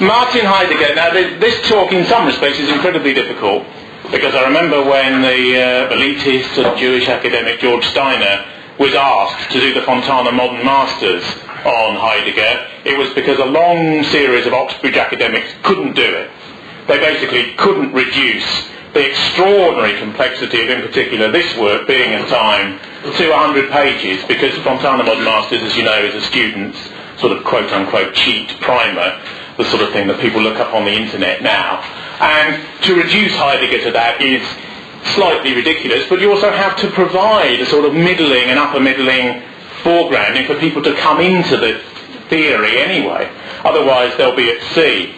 Martin Heidegger. Now, this talk, in some respects, is incredibly difficult because I remember when the uh, elitist sort of Jewish academic George Steiner was asked to do the Fontana Modern Masters on Heidegger, it was because a long series of Oxbridge academics couldn't do it. They basically couldn't reduce the extraordinary complexity of, in particular, this work Being and Time to 100 pages, because the Fontana Modern Masters, as you know, is a student's sort of quote-unquote cheat primer, the sort of thing that people look up on the internet now. And to reduce Heidegger to that is slightly ridiculous, but you also have to provide a sort of middling and upper middling foregrounding for people to come into the theory anyway. Otherwise they'll be at sea.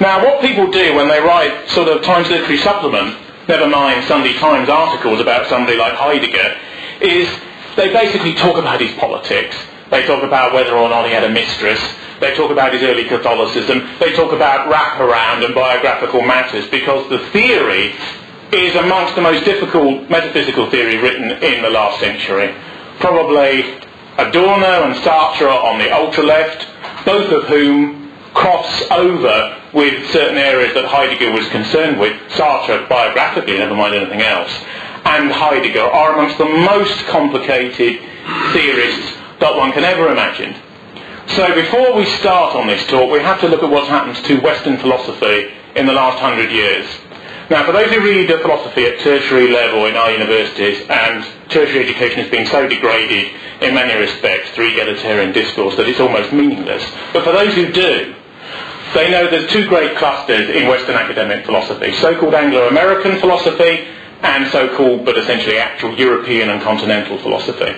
Now what people do when they write sort of Times Literary Supplement, never mind Sunday Times articles about somebody like Heidegger, is they basically talk about his politics. They talk about whether or not he had a mistress. They talk about his early Catholicism. They talk about wraparound and biographical matters because the theory is amongst the most difficult metaphysical theory written in the last century. Probably Adorno and Sartre on the ultra-left, both of whom cross over with certain areas that Heidegger was concerned with, Sartre biographically, never mind anything else, and Heidegger are amongst the most complicated theorists that one can ever imagine. So before we start on this talk, we have to look at what's happened to Western philosophy in the last hundred years. Now, for those who read philosophy at tertiary level in our universities, and tertiary education has been so degraded in many respects through egalitarian discourse that it's almost meaningless. But for those who do, they know there's two great clusters in Western academic philosophy, so-called Anglo-American philosophy and so-called, but essentially actual European and continental philosophy.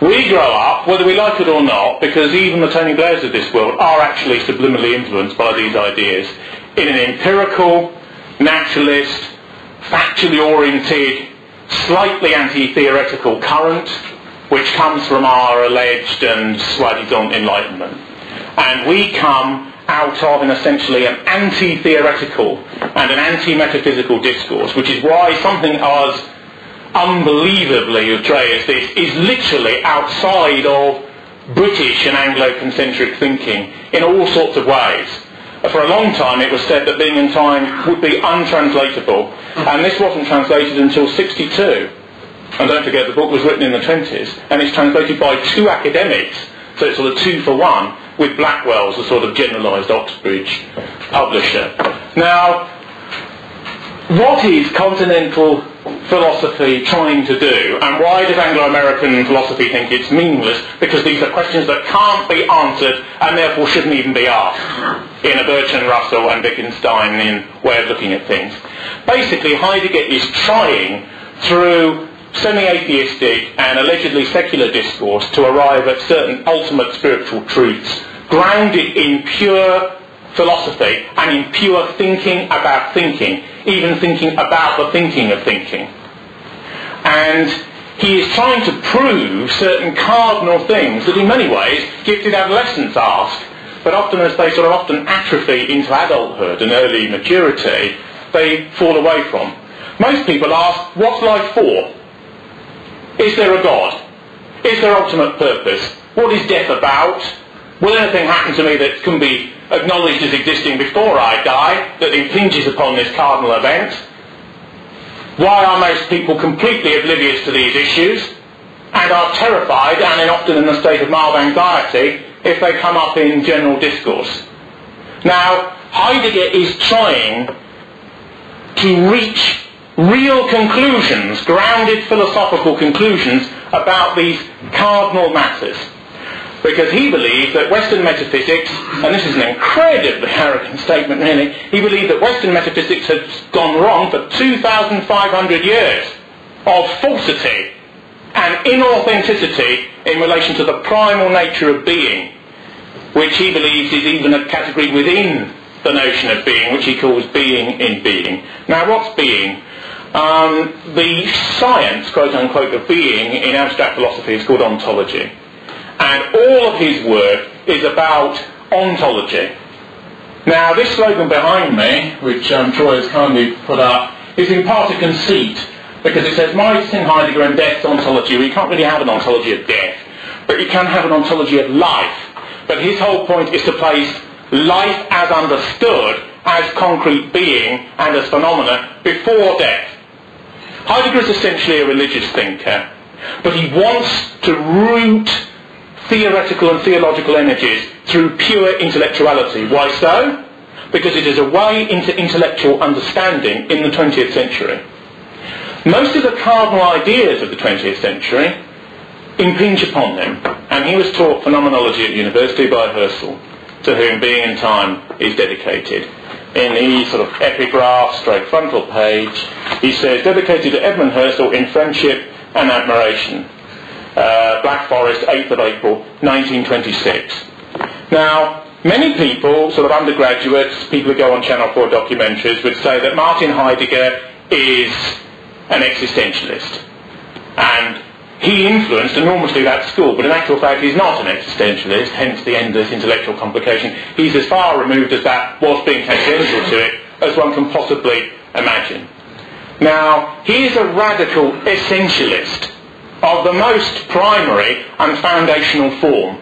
We grow up, whether we like it or not, because even the Tony Blairs of this world are actually subliminally influenced by these ideas, in an empirical, naturalist, factually oriented, slightly anti-theoretical current, which comes from our alleged and soi-disant enlightenment. And we come out of an essentially an anti-theoretical and an anti-metaphysical discourse, which is why something as unbelievably outre as this is literally outside of British and Anglo-concentric thinking in all sorts of ways. For a long time it was said that Being and Time would be untranslatable, and this wasn't translated until 62. And don't forget, the book was written in the 20s, and it's translated by two academics, so it's sort of two for one, with Blackwell's, a sort of generalised Oxbridge publisher. Now, what is continental philosophy trying to do, and why does Anglo-American philosophy think it's meaningless? Because these are questions that can't be answered, and therefore shouldn't even be asked in a Bertrand Russell and Wittgensteinian way of looking at things. Basically, Heidegger is trying, through semi-atheistic and allegedly secular discourse to arrive at certain ultimate spiritual truths grounded in pure philosophy and in pure thinking about thinking, even thinking about the thinking of thinking. And he is trying to prove certain cardinal things that in many ways gifted adolescents ask, but often as they sort of often atrophy into adulthood and early maturity, they fall away from. Most people ask, what's life for? Is there a God? Is there ultimate purpose? What is death about? Will anything happen to me that can be acknowledged as existing before I die that impinges upon this cardinal event? Why are most people completely oblivious to these issues and are terrified and often in a state of mild anxiety if they come up in general discourse? Now, Heidegger is trying to reach real conclusions, grounded philosophical conclusions about these cardinal matters. Because he believed that Western metaphysics, and this is an incredibly arrogant statement really, he believed that Western metaphysics had gone wrong for 2,500 years of falsity and inauthenticity in relation to the primal nature of being, which he believes is even a category within the notion of being, which he calls being in being. Now what's being? Um, the science, quote unquote, of being in abstract philosophy is called ontology. And all of his work is about ontology. Now, this slogan behind me, which um, Troy has kindly put up, is in part a conceit, because it says, Mice in Heidegger and death's ontology. Well, you can't really have an ontology of death, but you can have an ontology of life. But his whole point is to place life as understood as concrete being and as phenomena before death. Heidegger is essentially a religious thinker, but he wants to root theoretical and theological energies through pure intellectuality. Why so? Because it is a way into intellectual understanding in the 20th century. Most of the cardinal ideas of the 20th century impinge upon them, and he was taught phenomenology at university by Husserl, to whom Being and Time is dedicated in the sort of epigraph stroke frontal page, he says, dedicated to Edmund Husserl in friendship and admiration. Uh, Black Forest, 8th of April, 1926. Now, many people, sort of undergraduates, people who go on Channel 4 documentaries, would say that Martin Heidegger is an existentialist. And he influenced enormously that school, but in actual fact he's not an existentialist, hence the endless intellectual complication. He's as far removed as that was being tangential to it as one can possibly imagine. Now, he is a radical essentialist of the most primary and foundational form.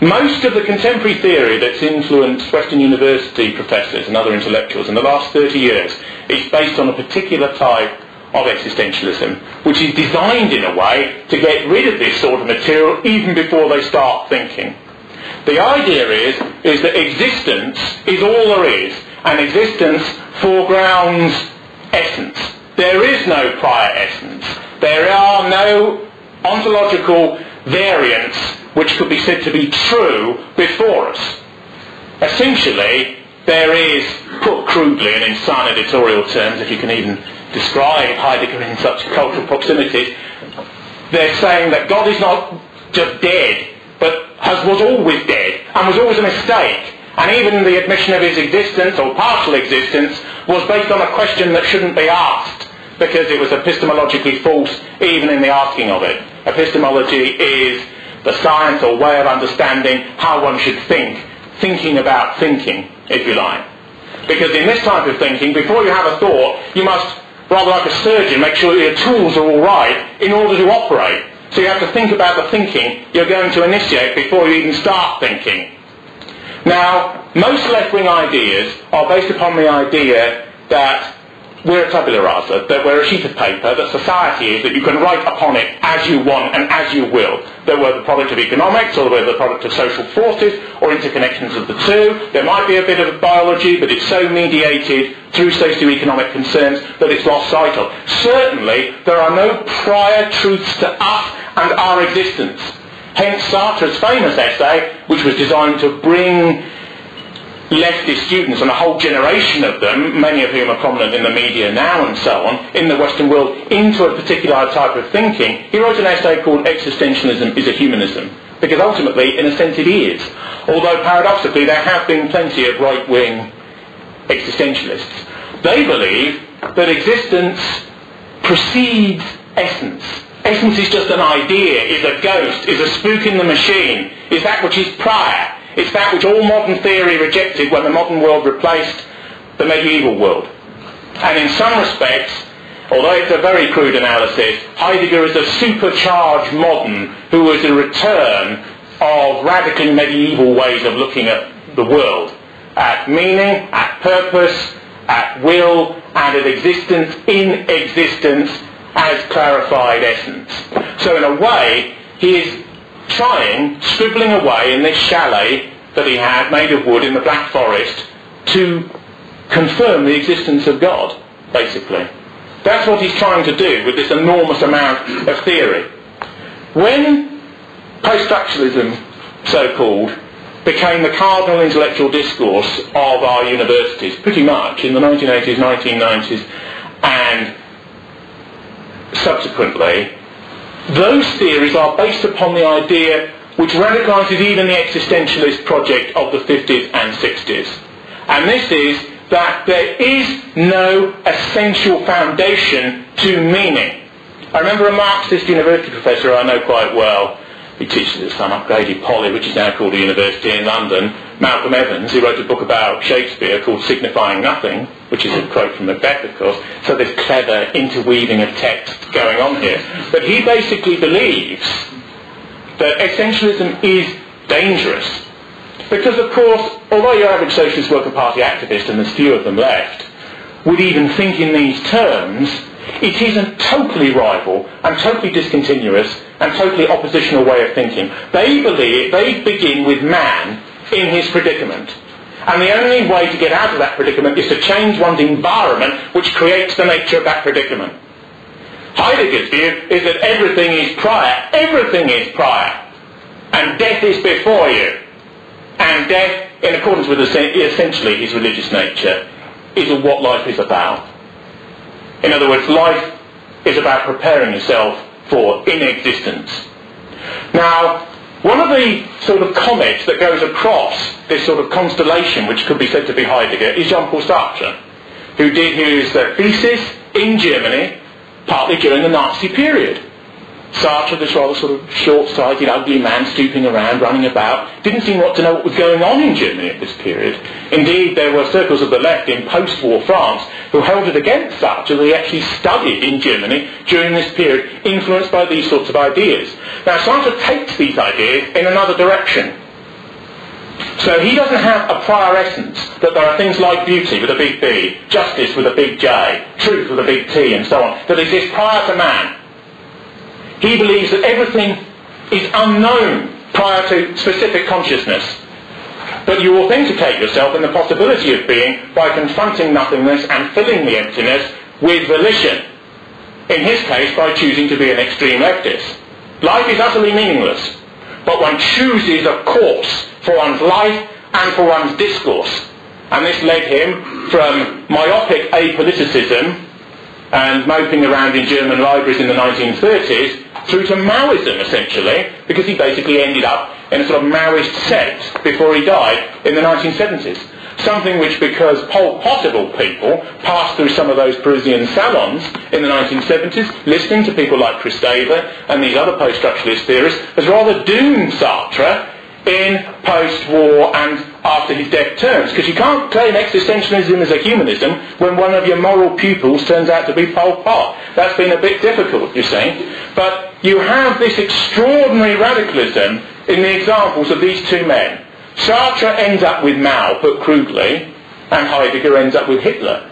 Most of the contemporary theory that's influenced Western University professors and other intellectuals in the last 30 years is based on a particular type of existentialism, which is designed in a way to get rid of this sort of material even before they start thinking. The idea is, is that existence is all there is, and existence foregrounds essence. There is no prior essence. There are no ontological variants which could be said to be true before us. Essentially, there is, put crudely and in sign editorial terms, if you can even describe Heidegger in such cultural proximity, they're saying that God is not just dead, but has, was always dead and was always a mistake. And even the admission of his existence, or partial existence, was based on a question that shouldn't be asked because it was epistemologically false even in the asking of it. Epistemology is the science or way of understanding how one should think, thinking about thinking, if you like. Because in this type of thinking, before you have a thought, you must rather like a surgeon, make sure your tools are all right in order to operate. So you have to think about the thinking you're going to initiate before you even start thinking. Now, most left-wing ideas are based upon the idea that we're a tabula rasa, that we're a sheet of paper, that society is, that you can write upon it as you want and as you will, that we're the product of economics or we're the product of social forces or interconnections of the two. There might be a bit of biology, but it's so mediated through socio-economic concerns that it's lost sight of. Certainly, there are no prior truths to us and our existence. Hence Sartre's famous essay, which was designed to bring leftist students and a whole generation of them, many of whom are prominent in the media now and so on, in the Western world, into a particular type of thinking, he wrote an essay called Existentialism is a Humanism. Because ultimately, in a sense, it is. Although paradoxically, there have been plenty of right-wing existentialists. They believe that existence precedes essence. Essence is just an idea, is a ghost, is a spook in the machine, is that which is prior. It's that which all modern theory rejected when the modern world replaced the medieval world. And in some respects, although it's a very crude analysis, Heidegger is a supercharged modern who is a return of radically medieval ways of looking at the world, at meaning, at purpose, at will, and at existence in existence as clarified essence. So in a way, he is trying, scribbling away in this chalet that he had made of wood in the Black Forest to confirm the existence of God, basically. That's what he's trying to do with this enormous amount of theory. When post-structuralism, so-called, became the cardinal intellectual discourse of our universities, pretty much in the 1980s, 1990s, and subsequently, those theories are based upon the idea which radicalizes even the existentialist project of the 50s and 60s. And this is that there is no essential foundation to meaning. I remember a Marxist university professor I know quite well, he teaches at some upgraded poly, which is now called a university in London, Malcolm Evans, who wrote a book about Shakespeare called Signifying Nothing, which is a quote from Macbeth, of course. So there's clever interweaving of text going on here. But he basically believes that essentialism is dangerous Because, of course, although your average Socialist Worker Party activist, and there's few of them left, would even think in these terms, it is a totally rival and totally discontinuous and totally oppositional way of thinking. They believe, they begin with man in his predicament. And the only way to get out of that predicament is to change one's environment which creates the nature of that predicament. Heidegger's view is that everything is prior. Everything is prior. And death is before you. And death, in accordance with essentially his religious nature, is what life is about. In other words, life is about preparing yourself for inexistence. Now, one of the sort of comets that goes across this sort of constellation, which could be said to be Heidegger, is Jean-Paul Sartre, who did his uh, thesis in Germany, partly during the Nazi period. Sartre, this rather sort of short-sighted, ugly man stooping around, running about, didn't seem to know what was going on in Germany at this period. Indeed, there were circles of the left in post-war France who held it against Sartre that he actually studied in Germany during this period, influenced by these sorts of ideas. Now, Sartre takes these ideas in another direction. So he doesn't have a prior essence that there are things like beauty with a big B, justice with a big J, truth with a big T, and so on, that exist prior to man. He believes that everything is unknown prior to specific consciousness. But you authenticate yourself in the possibility of being by confronting nothingness and filling the emptiness with volition. In his case, by choosing to be an extreme leftist. Life is utterly meaningless, but one chooses a course for one's life and for one's discourse. And this led him from myopic apoliticism and moping around in German libraries in the 1930s through to Maoism, essentially, because he basically ended up in a sort of Maoist sect before he died in the 1970s. Something which, because Pol Potable people passed through some of those Parisian salons in the 1970s, listening to people like Chris Kristeva and these other post-structuralist theorists, has rather doomed Sartre in post-war and after his death terms. Because you can't claim existentialism as a humanism when one of your moral pupils turns out to be Pol Pot. That's been a bit difficult, you see. But you have this extraordinary radicalism in the examples of these two men. Sartre ends up with Mao, put crudely, and Heidegger ends up with Hitler.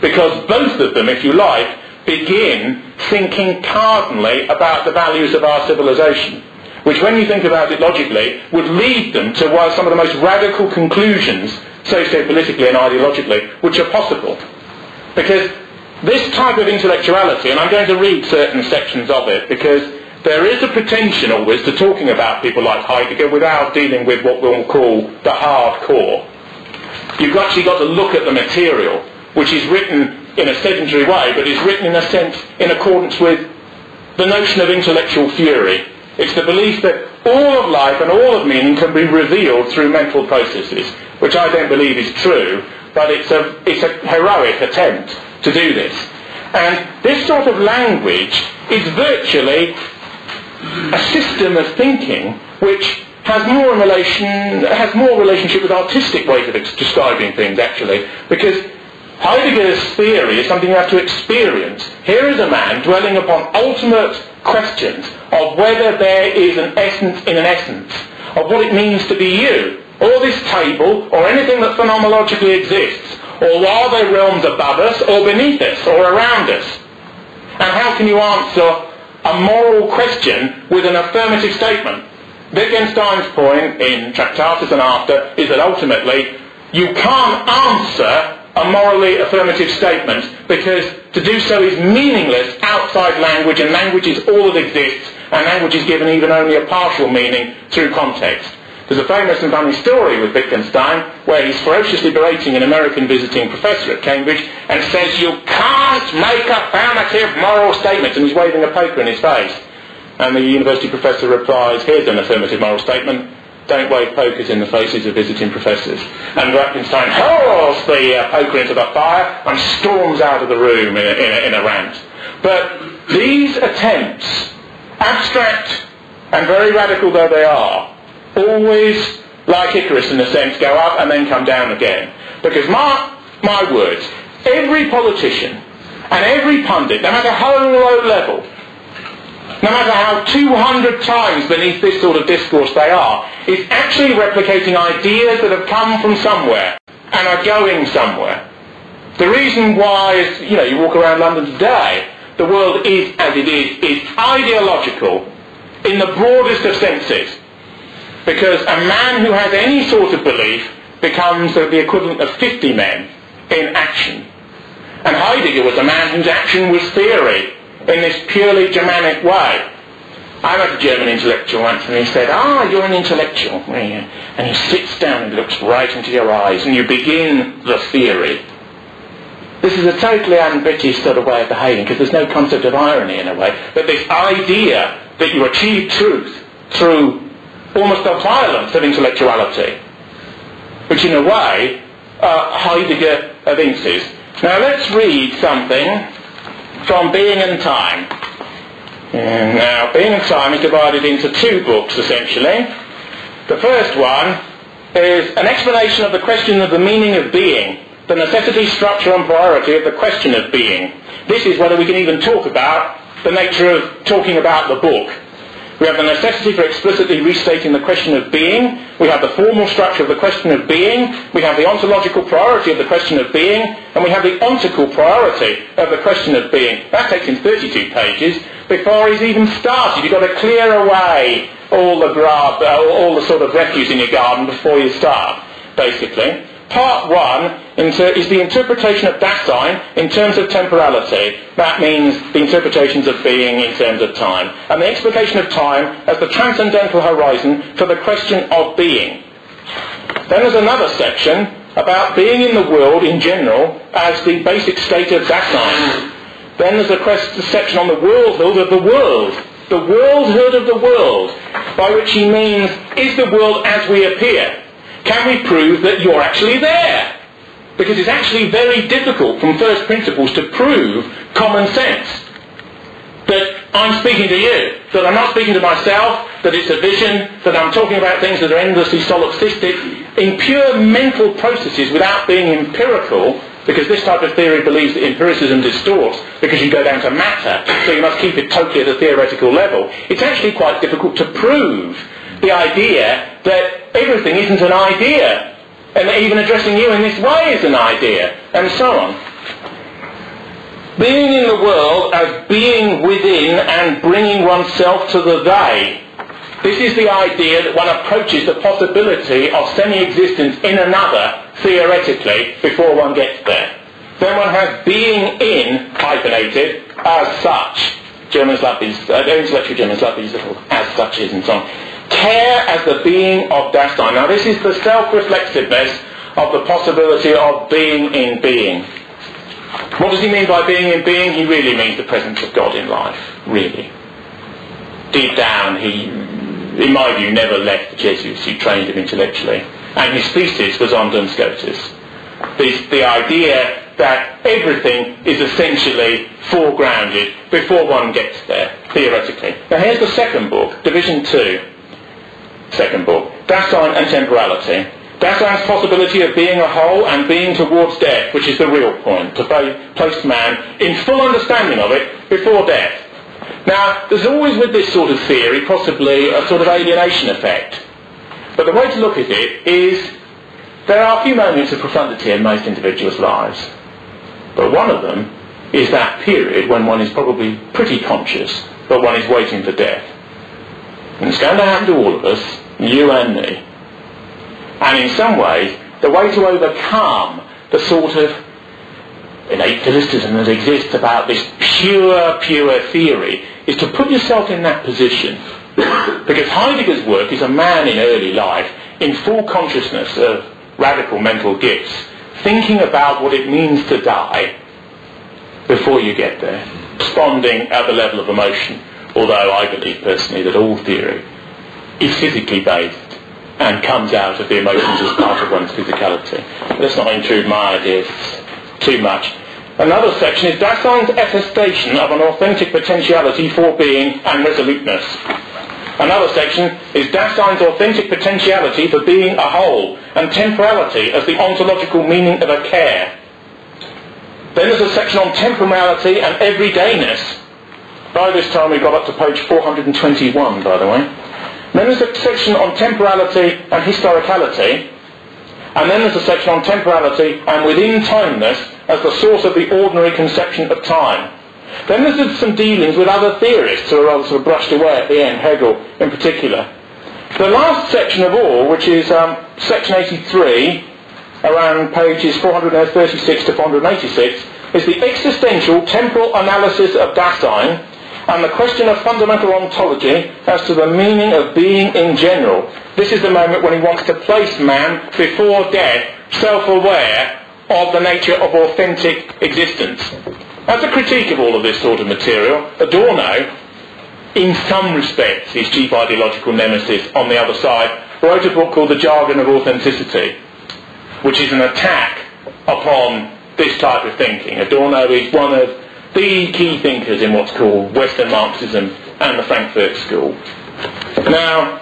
Because both of them, if you like, begin thinking cardinally about the values of our civilization which when you think about it logically, would lead them to one some of the most radical conclusions, socio-politically and ideologically, which are possible. Because this type of intellectuality, and I'm going to read certain sections of it, because there is a pretension always to talking about people like Heidegger without dealing with what we'll call the hard core. You've actually got to look at the material, which is written in a sedentary way, but is written in a sense in accordance with the notion of intellectual fury it's the belief that all of life and all of meaning can be revealed through mental processes, which I don't believe is true, but it's a, it's a heroic attempt to do this. And this sort of language is virtually a system of thinking which has more relation has more relationship with artistic ways of describing things actually because Heidegger's theory is something you have to experience. Here is a man dwelling upon ultimate questions of whether there is an essence in an essence, of what it means to be you, or this table, or anything that phenomenologically exists, or are there realms above us, or beneath us, or around us? And how can you answer a moral question with an affirmative statement? Wittgenstein's point in Tractatus and after is that ultimately you can't answer a morally affirmative statement because to do so is meaningless outside language and language is all that exists and language is given even only a partial meaning through context. There's a famous and funny story with Wittgenstein where he's ferociously berating an American visiting professor at Cambridge and says, you can't make affirmative moral statements, and he's waving a paper in his face. And the university professor replies, here's an affirmative moral statement, don't wave pokers in the faces of visiting professors. And Wittgenstein hurls the uh, poker into the fire and storms out of the room in a, in a, in a rant. But these attempts, abstract and very radical though they are, always, like Icarus in a sense, go up and then come down again. Because mark my words, every politician and every pundit, no matter how low level, no matter how 200 times beneath this sort of discourse they are, is actually replicating ideas that have come from somewhere and are going somewhere. The reason why is, you know, you walk around London today, the world is as it is, is ideological in the broadest of senses. Because a man who has any sort of belief becomes the equivalent of 50 men in action. And Heidegger was a man whose action was theory in this purely Germanic way. I met a German intellectual once and he said, ah, you're an intellectual. And he sits down and looks right into your eyes and you begin the theory. This is a totally un-British sort of way of behaving because there's no concept of irony in a way. But this idea that you achieve truth through almost the violence of intellectuality, which in a way uh, Heidegger evinces. Now let's read something from Being and Time. And now, Being and Time is divided into two books, essentially. The first one is an explanation of the question of the meaning of being, the necessity, structure and priority of the question of being. This is whether we can even talk about the nature of talking about the book. We have the necessity for explicitly restating the question of being. We have the formal structure of the question of being. We have the ontological priority of the question of being. And we have the ontical priority of the question of being. That takes him 32 pages before he's even started. You've got to clear away all the grass, uh, all the sort of refuse in your garden before you start, basically. Part one is the interpretation of Dasein in terms of temporality. That means the interpretations of being in terms of time. And the explication of time as the transcendental horizon for the question of being. Then there's another section about being in the world in general as the basic state of Dasein. Then there's a section on the worldhood of the world. The worldhood of the world, by which he means, is the world as we appear? Can we prove that you're actually there? Because it's actually very difficult from first principles to prove common sense. That I'm speaking to you, that I'm not speaking to myself, that it's a vision, that I'm talking about things that are endlessly solipsistic, in pure mental processes without being empirical, because this type of theory believes that empiricism distorts because you go down to matter, so you must keep it totally at a theoretical level. It's actually quite difficult to prove the idea that everything isn't an idea, and even addressing you in this way is an idea, and so on. Being in the world as being within and bringing oneself to the they. This is the idea that one approaches the possibility of semi-existence in another, theoretically, before one gets there. Then one has being in, hyphenated, as such. Germans love these, uh, intellectual Germans love these little as suches and so on care as the being of Dasein. Now this is the self-reflexiveness of the possibility of being in being. What does he mean by being in being? He really means the presence of God in life, really. Deep down, he, in my view, never left the Jesuits who trained him intellectually. And his thesis was on Duns Scotus. The, the idea that everything is essentially foregrounded before one gets there, theoretically. Now here's the second book, Division 2 second book, Dasein and Temporality. Dasein's possibility of being a whole and being towards death, which is the real point, to place man in full understanding of it before death. Now, there's always with this sort of theory possibly a sort of alienation effect. But the way to look at it is there are a few moments of profundity in most individuals' lives. But one of them is that period when one is probably pretty conscious, but one is waiting for death. And it's going to happen to all of us, you and me. And in some way, the way to overcome the sort of innate philisticism that exists about this pure, pure theory is to put yourself in that position. because Heidegger's work is a man in early life in full consciousness of radical mental gifts, thinking about what it means to die before you get there, responding at the level of emotion although I believe personally that all theory is physically based and comes out of the emotions as part of one's physicality. Let's not intrude my ideas too much. Another section is Dasein's attestation of an authentic potentiality for being and resoluteness. Another section is Dasein's authentic potentiality for being a whole and temporality as the ontological meaning of a care. Then there's a section on temporality and everydayness By this time we got up to page 421, by the way. Then there's a section on temporality and historicality, and then there's a section on temporality and within timeness as the source of the ordinary conception of time. Then there's some dealings with other theorists who are rather sort of brushed away at the end, Hegel in particular. The last section of all, which is um, section 83, around pages 436 to 486, is the existential temporal analysis of Dasein and the question of fundamental ontology as to the meaning of being in general. This is the moment when he wants to place man before death, self-aware of the nature of authentic existence. As a critique of all of this sort of material, Adorno, in some respects, his chief ideological nemesis on the other side, wrote a book called The Jargon of Authenticity, which is an attack upon this type of thinking. Adorno is one of the key thinkers in what's called Western Marxism and the Frankfurt School. Now,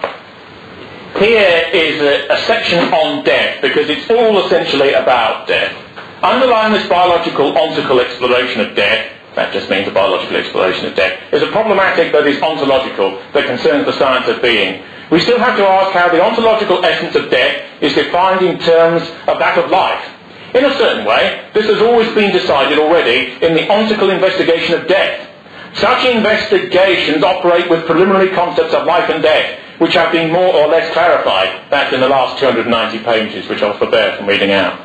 here is a, a section on death, because it's all essentially about death. Underlying this biological ontical exploration of death, that just means a biological exploration of death, is a problematic that is ontological, that concerns the science of being. We still have to ask how the ontological essence of death is defined in terms of that of life. In a certain way, this has always been decided already in the ontical investigation of death. Such investigations operate with preliminary concepts of life and death, which have been more or less clarified. That's in the last 290 pages, which I'll forbear from reading out.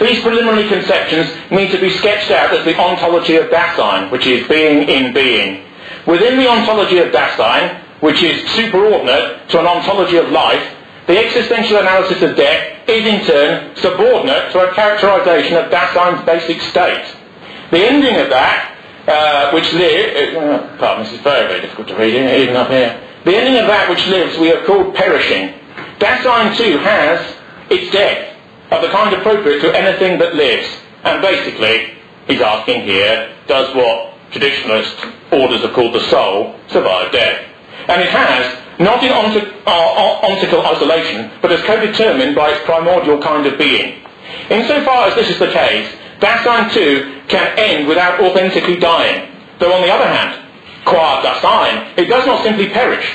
These preliminary conceptions need to be sketched out as the ontology of Dasein, which is being in being. Within the ontology of Dasein, which is superordinate to an ontology of life, the existential analysis of death is in turn subordinate to a characterization of Dasein's basic state. The ending of that, uh, which lives, uh, pardon, this is very, very difficult to read, even up here. The ending of that which lives we have called perishing. Dasein too has its death of the kind appropriate to anything that lives. And basically, he's asking here, does what traditionalist orders have called the soul survive death? And it has, not in ontic, uh, ontical isolation, but as co-determined by its primordial kind of being. Insofar as this is the case, Dasein too can end without authentically dying. Though on the other hand, qua Dasein, it does not simply perish,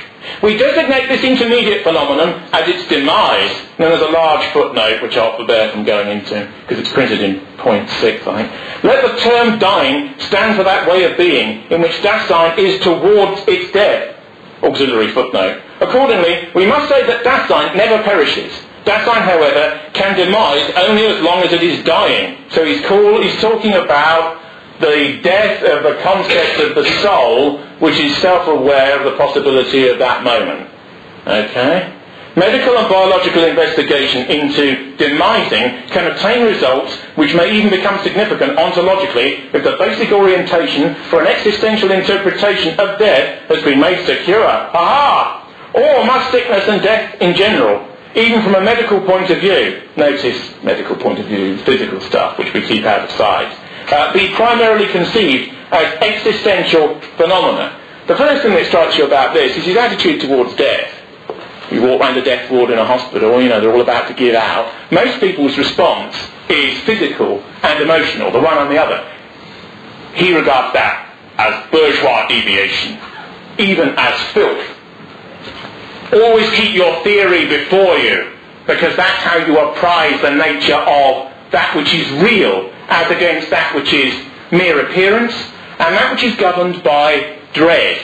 we designate this intermediate phenomenon as its demise. Now there's a large footnote which I'll forbear from going into because it's printed in point six, I think. Let the term dying stand for that way of being in which Dasein is towards its death. Auxiliary footnote. Accordingly, we must say that Dasein never perishes. Dasein, however, can demise only as long as it is dying. So he's, call, he's talking about the death of the concept of the soul, which is self-aware of the possibility of that moment. Okay? Medical and biological investigation into demising can obtain results which may even become significant ontologically if the basic orientation for an existential interpretation of death has been made secure. Aha! Or must sickness and death in general, even from a medical point of view, notice medical point of view, physical stuff, which we keep out of sight, uh, be primarily conceived as existential phenomena. The first thing that strikes you about this is his attitude towards death. You walk around a death ward in a hospital, you know, they're all about to give out. Most people's response is physical and emotional, the one on the other. He regards that as bourgeois deviation, even as filth. Always keep your theory before you, because that's how you apprise the nature of that which is real as against that which is mere appearance and that which is governed by dread.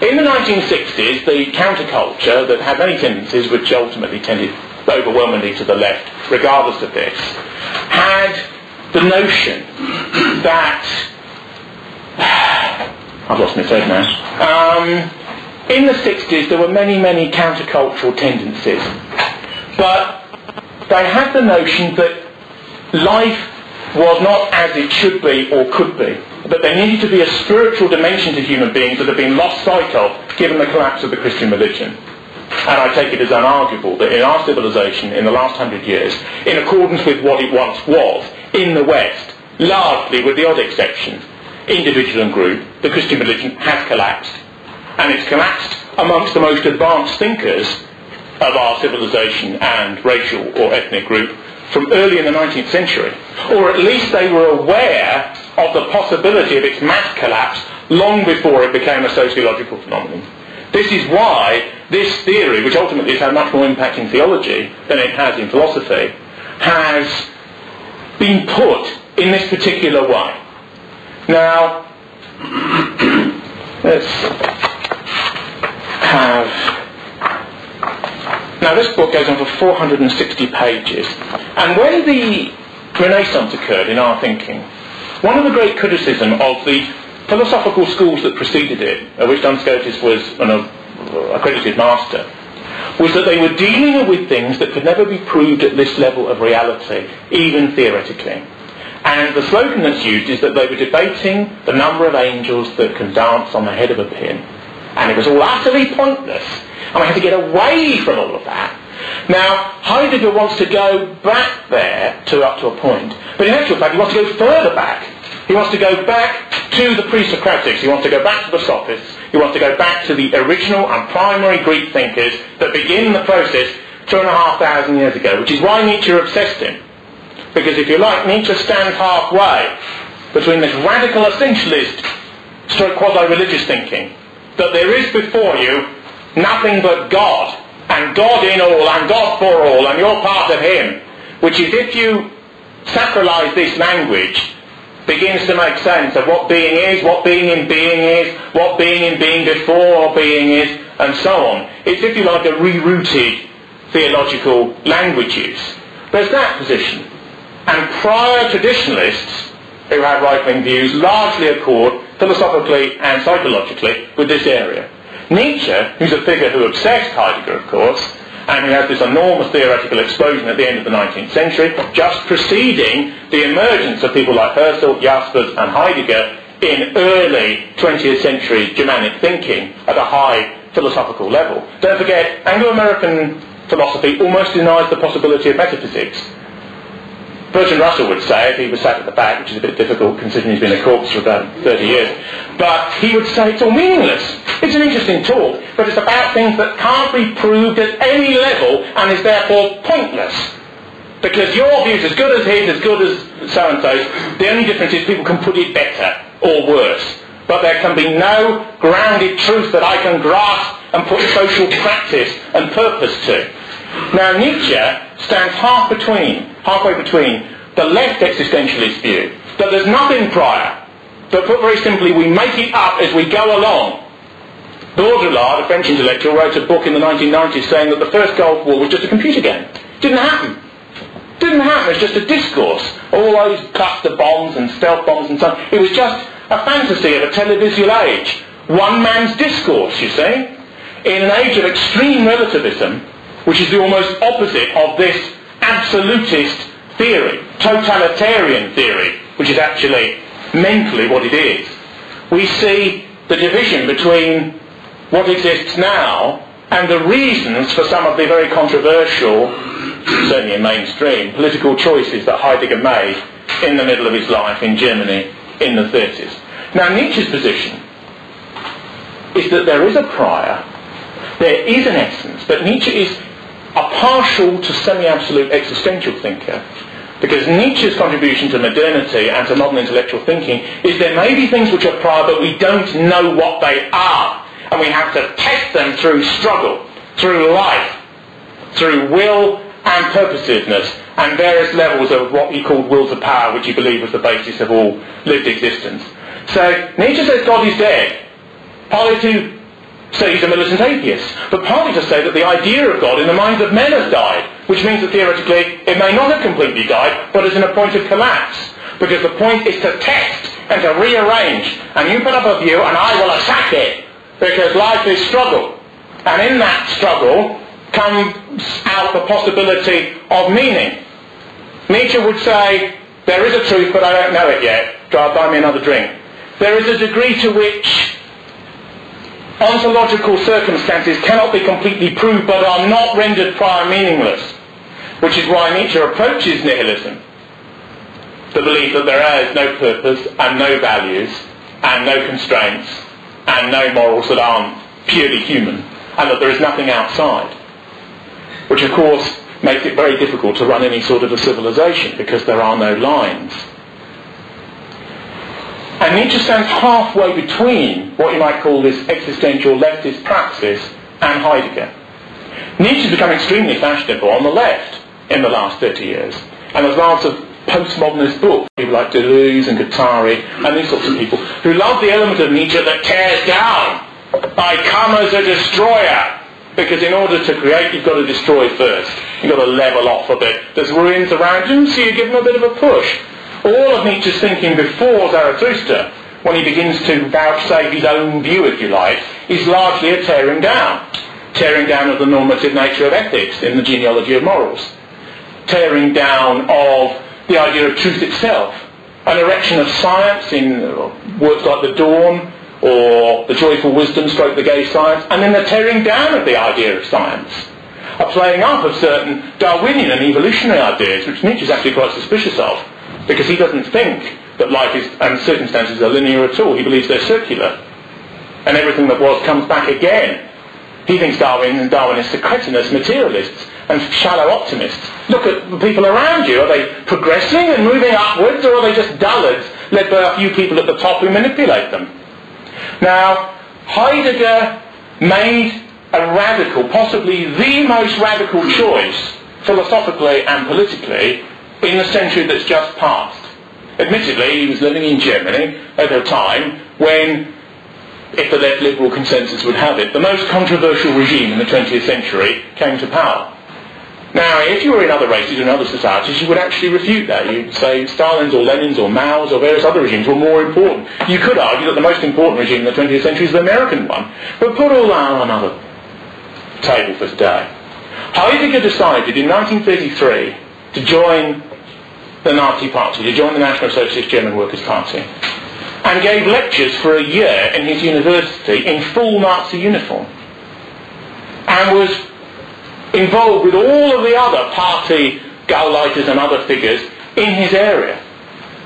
In the 1960s, the counterculture that had many tendencies which ultimately tended overwhelmingly to the left, regardless of this, had the notion that I've lost my thread now. Um, in the 60s, there were many, many countercultural tendencies, but they had the notion that life was not as it should be or could be. That there needed to be a spiritual dimension to human beings that had been lost sight of given the collapse of the Christian religion. And I take it as unarguable that in our civilization in the last hundred years, in accordance with what it once was, in the West, largely with the odd exception, individual and group, the Christian religion has collapsed. And it's collapsed amongst the most advanced thinkers of our civilization and racial or ethnic group from early in the 19th century. Or at least they were aware of the possibility of its mass collapse long before it became a sociological phenomenon. This is why this theory, which ultimately has had much more impact in theology than it has in philosophy, has been put in this particular way. Now, let's have... Now this book goes on for 460 pages. And when the Renaissance occurred in our thinking, one of the great criticism of the philosophical schools that preceded it, of which Duns Scotus was an uh, accredited master, was that they were dealing with things that could never be proved at this level of reality, even theoretically. And the slogan that's used is that they were debating the number of angels that can dance on the head of a pin. And it was all utterly pointless. And we had to get away from all of that. Now, Heidegger wants to go back there to up to a point. But in actual fact, he wants to go further back. He wants to go back to the pre-Socratics. He wants to go back to the Sophists. He wants to go back to the original and primary Greek thinkers that begin the process two and a half thousand years ago, which is why Nietzsche obsessed him. Because if you like, Nietzsche stands halfway between this radical essentialist stroke quasi-religious thinking that there is before you nothing but God, and God in all, and God for all, and you're part of Him, which is if you sacralize this language, begins to make sense of what being is, what being in being is, what being in being before being is, and so on. It's, if you like, a rerouted theological language use. There's that position. And prior traditionalists who have right-wing views largely accord philosophically and psychologically with this area. Nietzsche, who's a figure who obsessed Heidegger, of course, and who has this enormous theoretical explosion at the end of the 19th century, just preceding the emergence of people like Husserl, Jaspers and Heidegger in early 20th century Germanic thinking at a high philosophical level. Don't forget, Anglo-American philosophy almost denies the possibility of metaphysics. Bertrand Russell would say, if he was sat at the back, which is a bit difficult considering he's been a corpse for about 30 years, but he would say it's all meaningless. It's an interesting talk, but it's about things that can't be proved at any level and is therefore pointless. Because your view is as good as his, as good as so-and-so's. The only difference is people can put it better or worse. But there can be no grounded truth that I can grasp and put social practice and purpose to. Now Nietzsche stands half between, halfway between the left existentialist view, that there's nothing prior, but put very simply, we make it up as we go along. Baudrillard, a French intellectual, wrote a book in the 1990s saying that the first Gulf War was just a computer game. Didn't happen. Didn't happen. It's just a discourse. All those cluster bombs and stealth bombs and so on. It was just a fantasy of a televisual age. One man's discourse, you see. In an age of extreme relativism, which is the almost opposite of this absolutist theory, totalitarian theory, which is actually mentally what it is. We see the division between what exists now and the reasons for some of the very controversial, certainly in mainstream, political choices that Heidegger made in the middle of his life in Germany in the 30s. Now Nietzsche's position is that there is a prior, there is an essence, but Nietzsche is a partial to semi-absolute existential thinker because Nietzsche's contribution to modernity and to modern intellectual thinking is there may be things which are prior, but we don't know what they are. And we have to test them through struggle, through life, through will and purposiveness, and various levels of what he called will to power, which he believed was the basis of all lived existence. So Nietzsche says God is dead. To say he's a militant atheist, but partly to say that the idea of God in the minds of men has died which means that theoretically it may not have completely died, but is in a point of collapse. Because the point is to test and to rearrange. And you put up a view and I will attack it. Because life is struggle. And in that struggle comes out the possibility of meaning. Nietzsche would say, there is a truth but I don't know it yet. Drive buy me another drink. There is a degree to which ontological circumstances cannot be completely proved but are not rendered prior meaningless which is why Nietzsche approaches nihilism, the belief that there is no purpose and no values and no constraints and no morals that aren't purely human and that there is nothing outside, which of course makes it very difficult to run any sort of a civilization because there are no lines. And Nietzsche stands halfway between what you might call this existential leftist praxis and Heidegger. Nietzsche's become extremely fashionable on the left in the last 30 years. And there's lots of postmodernist books, people like Deleuze and Guattari and these sorts of people, who love the element of Nietzsche that tears down. I come as a destroyer. Because in order to create, you've got to destroy first. You've got to level off a bit. There's ruins around you, so you give them a bit of a push. All of Nietzsche's thinking before Zarathustra, when he begins to vouchsafe his own view, if you like, is largely a tearing down. Tearing down of the normative nature of ethics in the genealogy of morals. Tearing down of the idea of truth itself. An erection of science in works like The Dawn, or the joyful wisdom stroke the gay science, and then the tearing down of the idea of science. A playing up of certain Darwinian and evolutionary ideas, which Nietzsche is actually quite suspicious of, because he doesn't think that life is, and circumstances are linear at all. He believes they're circular. And everything that was comes back again. He thinks Darwin and Darwinists are cretinous materialists and shallow optimists. Look at the people around you. Are they progressing and moving upwards, or are they just dullards led by a few people at the top who manipulate them? Now, Heidegger made a radical, possibly the most radical choice, philosophically and politically, in the century that's just passed. Admittedly, he was living in Germany at a time when, if the left liberal consensus would have it, the most controversial regime in the 20th century came to power. Now, if you were in other races in other societies, you would actually refute that. You'd say Stalin's or Lenin's or Mao's or various other regimes were more important. You could argue that the most important regime in the 20th century is the American one. But put all that on another table for today. Heidegger decided in 1933 to join the Nazi Party, to join the National Socialist German Workers' Party, and gave lectures for a year in his university in full Nazi uniform, and was involved with all of the other party Gauleiters and other figures in his area.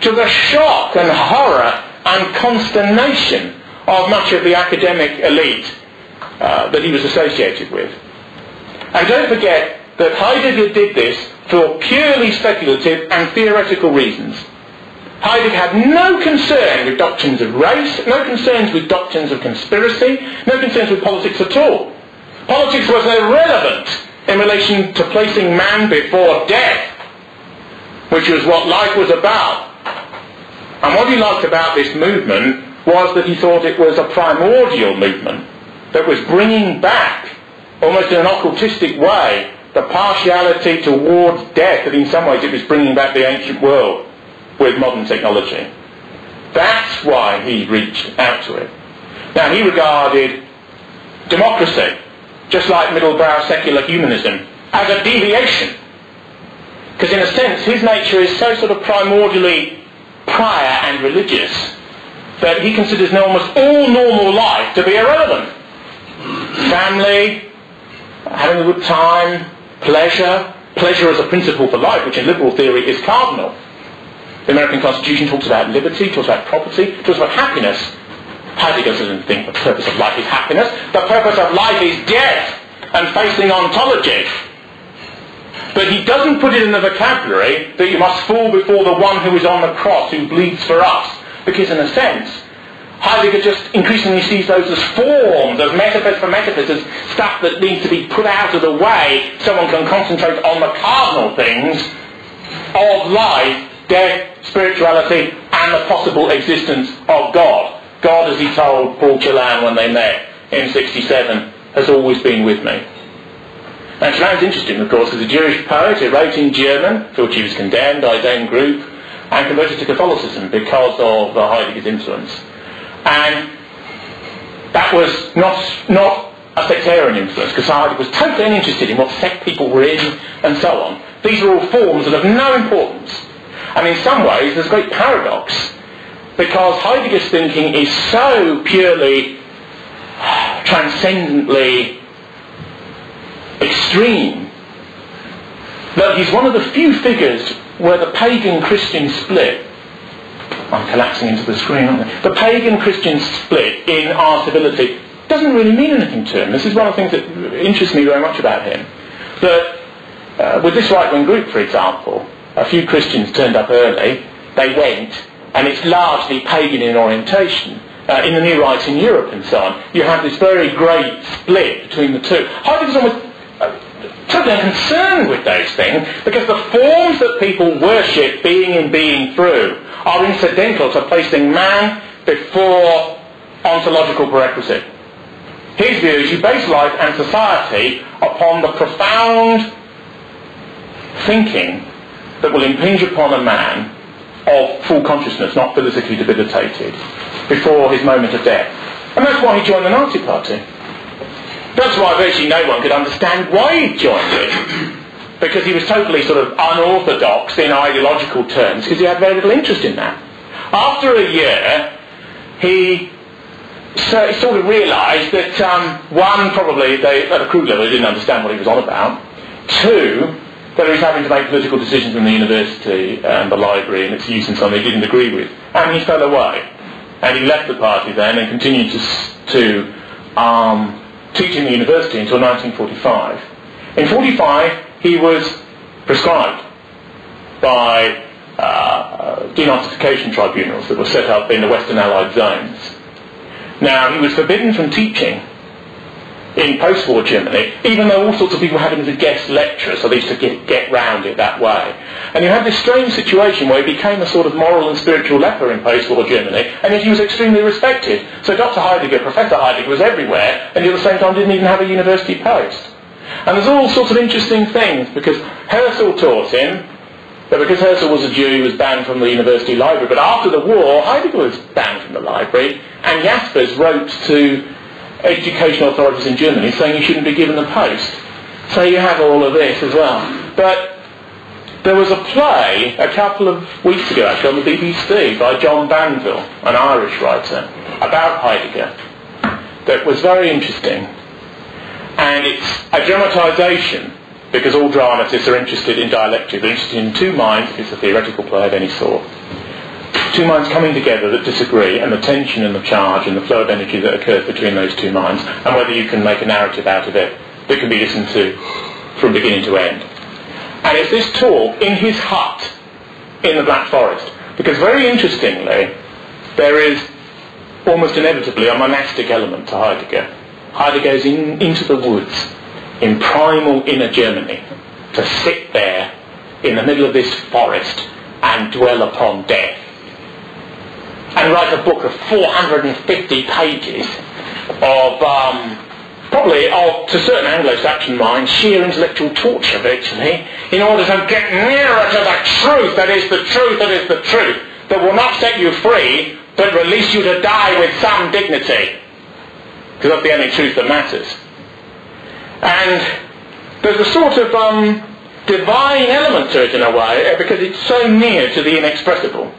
To the shock and horror and consternation of much of the academic elite uh, that he was associated with. And don't forget that Heidegger did this for purely speculative and theoretical reasons. Heidegger had no concern with doctrines of race, no concerns with doctrines of conspiracy, no concerns with politics at all. Politics was irrelevant in relation to placing man before death, which was what life was about. And what he liked about this movement was that he thought it was a primordial movement that was bringing back, almost in an occultistic way, the partiality towards death that in some ways it was bringing back the ancient world with modern technology. That's why he reached out to it. Now he regarded democracy just like middlebrow secular humanism, as a deviation. Because in a sense, his nature is so sort of primordially prior and religious that he considers almost all normal life to be irrelevant. Family, having a good time, pleasure, pleasure as a principle for life, which in liberal theory is cardinal. The American Constitution talks about liberty, talks about property, talks about happiness. Heidegger doesn't think the purpose of life is happiness. The purpose of life is death and facing ontology. But he doesn't put it in the vocabulary that you must fall before the one who is on the cross, who bleeds for us. Because in a sense, Heidegger just increasingly sees those as forms, as metaphors for metaphors, as stuff that needs to be put out of the way. Someone can concentrate on the cardinal things of life, death, spirituality, and the possible existence of God. God, as he told Paul Celan when they met in 67, has always been with me. Now Celan's interesting, of course, as a Jewish poet who wrote in German, for which he was condemned his own group, and converted to Catholicism because of Heidegger's influence. And that was not, not a sectarian influence, because Heidegger was totally uninterested in what sect people were in and so on. These are all forms that have no importance. And in some ways, there's a great paradox because Heidegger's thinking is so purely transcendently extreme that he's one of the few figures where the pagan Christian split I'm collapsing into the screen? The pagan Christian split in our civility doesn't really mean anything to him. This is one of the things that interests me very much about him. That uh, with this right-wing group, for example, a few Christians turned up early, they went, and it's largely pagan in orientation. Uh, in the New Right in Europe and so on, you have this very great split between the two. Heidegger's almost uh, totally unconcerned with those things because the forms that people worship being in being through are incidental to placing man before ontological prerequisite. His view is you base life and society upon the profound thinking that will impinge upon a man of full consciousness, not physically debilitated, before his moment of death. And that's why he joined the Nazi Party. That's why virtually no one could understand why he joined it. Because he was totally sort of unorthodox in ideological terms, because he had very little interest in that. After a year, he so sort of realised that um, one, probably they, at a crude level, they didn't understand what he was on about. Two, that he was having to make political decisions in the university and the library and its use in something he didn't agree with. And he fell away. And he left the party then and continued to, to um, teach in the university until 1945. In 45, he was prescribed by uh, denazification tribunals that were set up in the Western Allied zones. Now, he was forbidden from teaching in post-war Germany, even though all sorts of people had him as a guest lecturer, so they used to get, get round it that way. And you had this strange situation where he became a sort of moral and spiritual leper in post-war Germany, and yet he was extremely respected. So Dr. Heidegger, Professor Heidegger, was everywhere, and at the same time didn't even have a university post. And there's all sorts of interesting things, because Husserl taught him that because Husserl was a Jew, he was banned from the university library. But after the war, Heidegger was banned from the library, and Jaspers wrote to educational authorities in Germany saying you shouldn't be given the post. So you have all of this as well. But there was a play a couple of weeks ago actually on the BBC by John Banville, an Irish writer, about Heidegger that was very interesting. And it's a dramatisation because all dramatists are interested in dialectic. They're interested in two minds it's a theoretical play of any sort two minds coming together that disagree and the tension and the charge and the flow of energy that occurs between those two minds and whether you can make a narrative out of it that can be listened to from beginning to end. And it's this talk in his hut in the Black Forest because very interestingly there is almost inevitably a monastic element to Heidegger. Heidegger goes in, into the woods in primal inner Germany to sit there in the middle of this forest and dwell upon death and write a book of 450 pages of um, probably of, to certain Anglo-Saxon minds, sheer intellectual torture virtually, in order to get nearer to the truth that is the truth that is the truth, that will not set you free, but release you to die with some dignity. Because that's the only truth that matters. And there's a sort of um, divine element to it in a way, because it's so near to the inexpressible.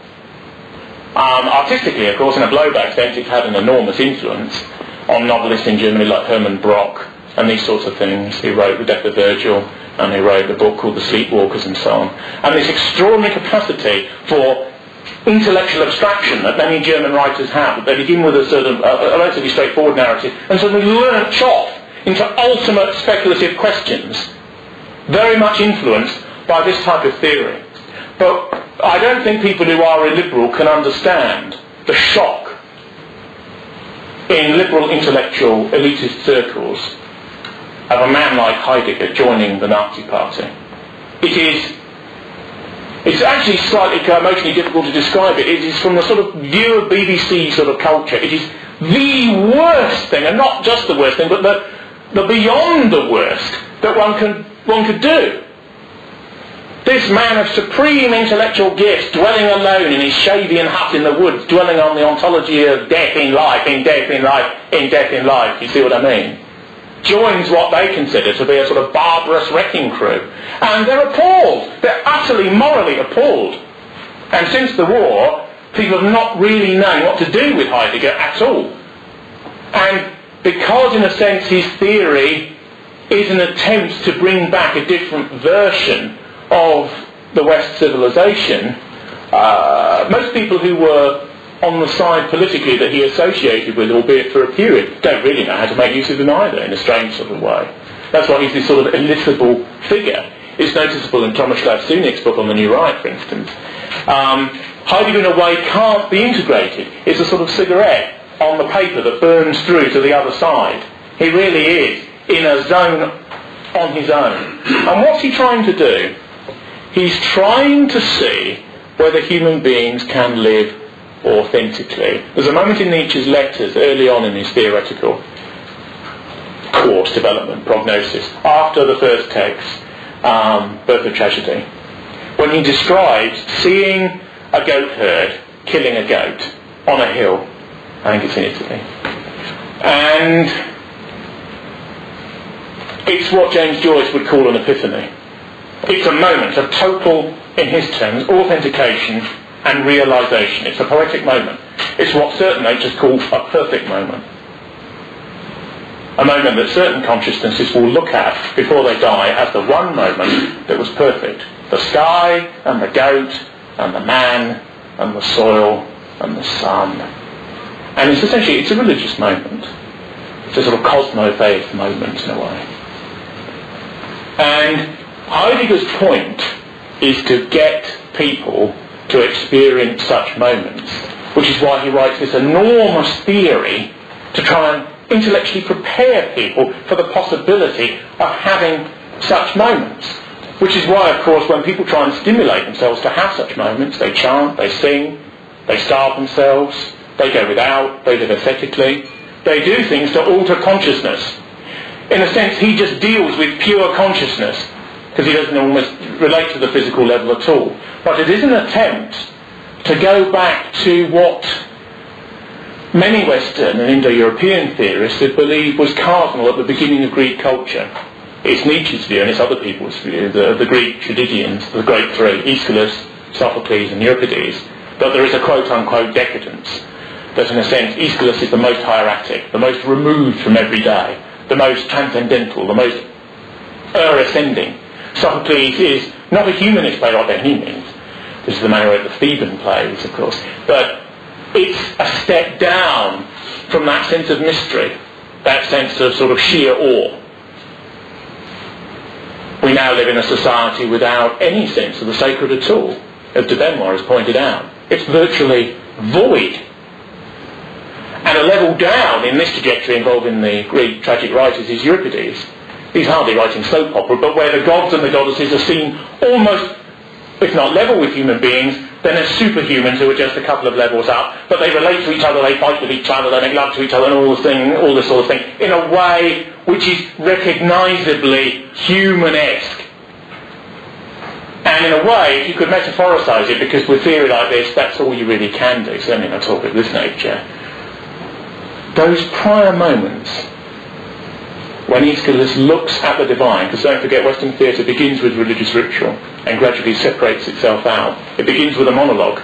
Um, artistically, of course, in a blowback sense, it's had an enormous influence on novelists in Germany like Hermann Broch and these sorts of things. He wrote The Death of Virgil and he wrote a book called The Sleepwalkers and so on. And this extraordinary capacity for intellectual abstraction that many German writers have, they begin with a sort of a, relatively straightforward narrative and suddenly launch off into ultimate speculative questions, very much influenced by this type of theory. But I don't think people who are illiberal can understand the shock in liberal intellectual elitist circles of a man like Heidegger joining the Nazi Party. It is it's actually slightly uh, emotionally difficult to describe it. It is from the sort of view of BBC sort of culture. It is the worst thing, and not just the worst thing, but the, the beyond the worst that one can one could do. This man of supreme intellectual gifts, dwelling alone in his Shavian hut in the woods, dwelling on the ontology of death in life, in death in life, in death in life, you see what I mean? Joins what they consider to be a sort of barbarous wrecking crew. And they're appalled. They're utterly morally appalled. And since the war, people have not really known what to do with Heidegger at all. And because in a sense his theory is an attempt to bring back a different version of the West civilization, uh, most people who were on the side politically that he associated with, albeit for a period, don't really know how to make use of them either in a strange sort of way. That's why he's this sort of elicible figure. It's noticeable in Thomas Schleif book on the New Right, for instance. Um, Heidegger in a way can't be integrated. It's a sort of cigarette on the paper that burns through to the other side. He really is in a zone on his own. And what's he trying to do? He's trying to see whether human beings can live authentically. There's a moment in Nietzsche's letters early on in his theoretical course, development, prognosis, after the first text, um, Birth of Tragedy, when he describes seeing a goat herd killing a goat on a hill. I think it's in Italy. And it's what James Joyce would call an epiphany. It's a moment of total, in his terms, authentication and realization. It's a poetic moment. It's what certain natures call a perfect moment. A moment that certain consciousnesses will look at before they die as the one moment that was perfect. The sky and the goat and the man and the soil and the sun. And it's essentially, it's a religious moment. It's a sort of cosmo-faith moment in a way. And Heidegger's point is to get people to experience such moments, which is why he writes this enormous theory to try and intellectually prepare people for the possibility of having such moments. Which is why, of course, when people try and stimulate themselves to have such moments, they chant, they sing, they starve themselves, they go without, they live ascetically, they do things to alter consciousness. In a sense, he just deals with pure consciousness because he doesn't almost relate to the physical level at all. But it is an attempt to go back to what many Western and Indo-European theorists have believed was cardinal at the beginning of Greek culture. It's Nietzsche's view and it's other people's view, the, the Greek tragedians, the great three, Aeschylus, Sophocles and Euripides, that there is a quote-unquote decadence. That in a sense Aeschylus is the most hieratic, the most removed from everyday, the most transcendental, the most earth-ascending. Sophocles is not a humanist by any means. This is the manner of the Theban plays, of course. But it's a step down from that sense of mystery, that sense of sort of sheer awe. We now live in a society without any sense of the sacred at all, as de Beauvoir has pointed out. It's virtually void. And a level down in this trajectory involving the Greek tragic writers is Euripides. He's hardly writing soap opera, but where the gods and the goddesses are seen almost, if not level with human beings, then as superhumans who are just a couple of levels up, but they relate to each other, they fight with each other, they make love to each other, and all the thing, all this sort of thing, in a way which is recognisably human-esque. And in a way, if you could metaphoricise it, because with theory like this, that's all you really can do, certainly in a talk of this nature. Those prior moments when Aeschylus looks at the divine, because don't forget Western theatre begins with religious ritual and gradually separates itself out. It begins with a monologue.